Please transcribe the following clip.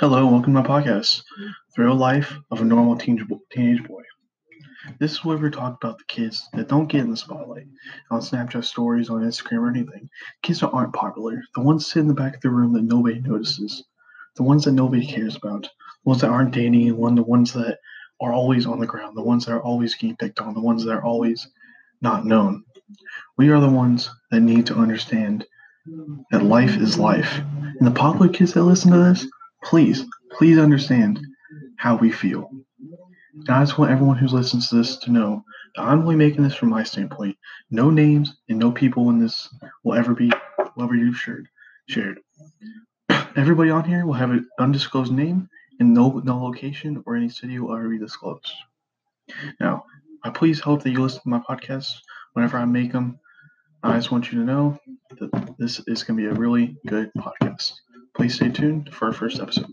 Hello, welcome to my podcast, The Real Life of a Normal Teenage Boy. This is where we talk about the kids that don't get in the spotlight on Snapchat stories, on Instagram, or anything. Kids that aren't popular, the ones sitting in the back of the room that nobody notices, the ones that nobody cares about, the ones that aren't dating anyone, the ones that are always on the ground, the ones that are always getting picked on, the ones that are always not known. We are the ones that need to understand that life is life. And the popular kids that listen to this, please, please understand how we feel. And I just want everyone who listens to this to know that I'm only making this from my standpoint. No names and no people in this will ever be will ever you shared. Shared. Everybody on here will have an undisclosed name and no no location or any city will ever be disclosed. Now, I please hope that you listen to my podcasts whenever I make them. I just want you to know that this is going to be a really good podcast. Please stay tuned for our first episode.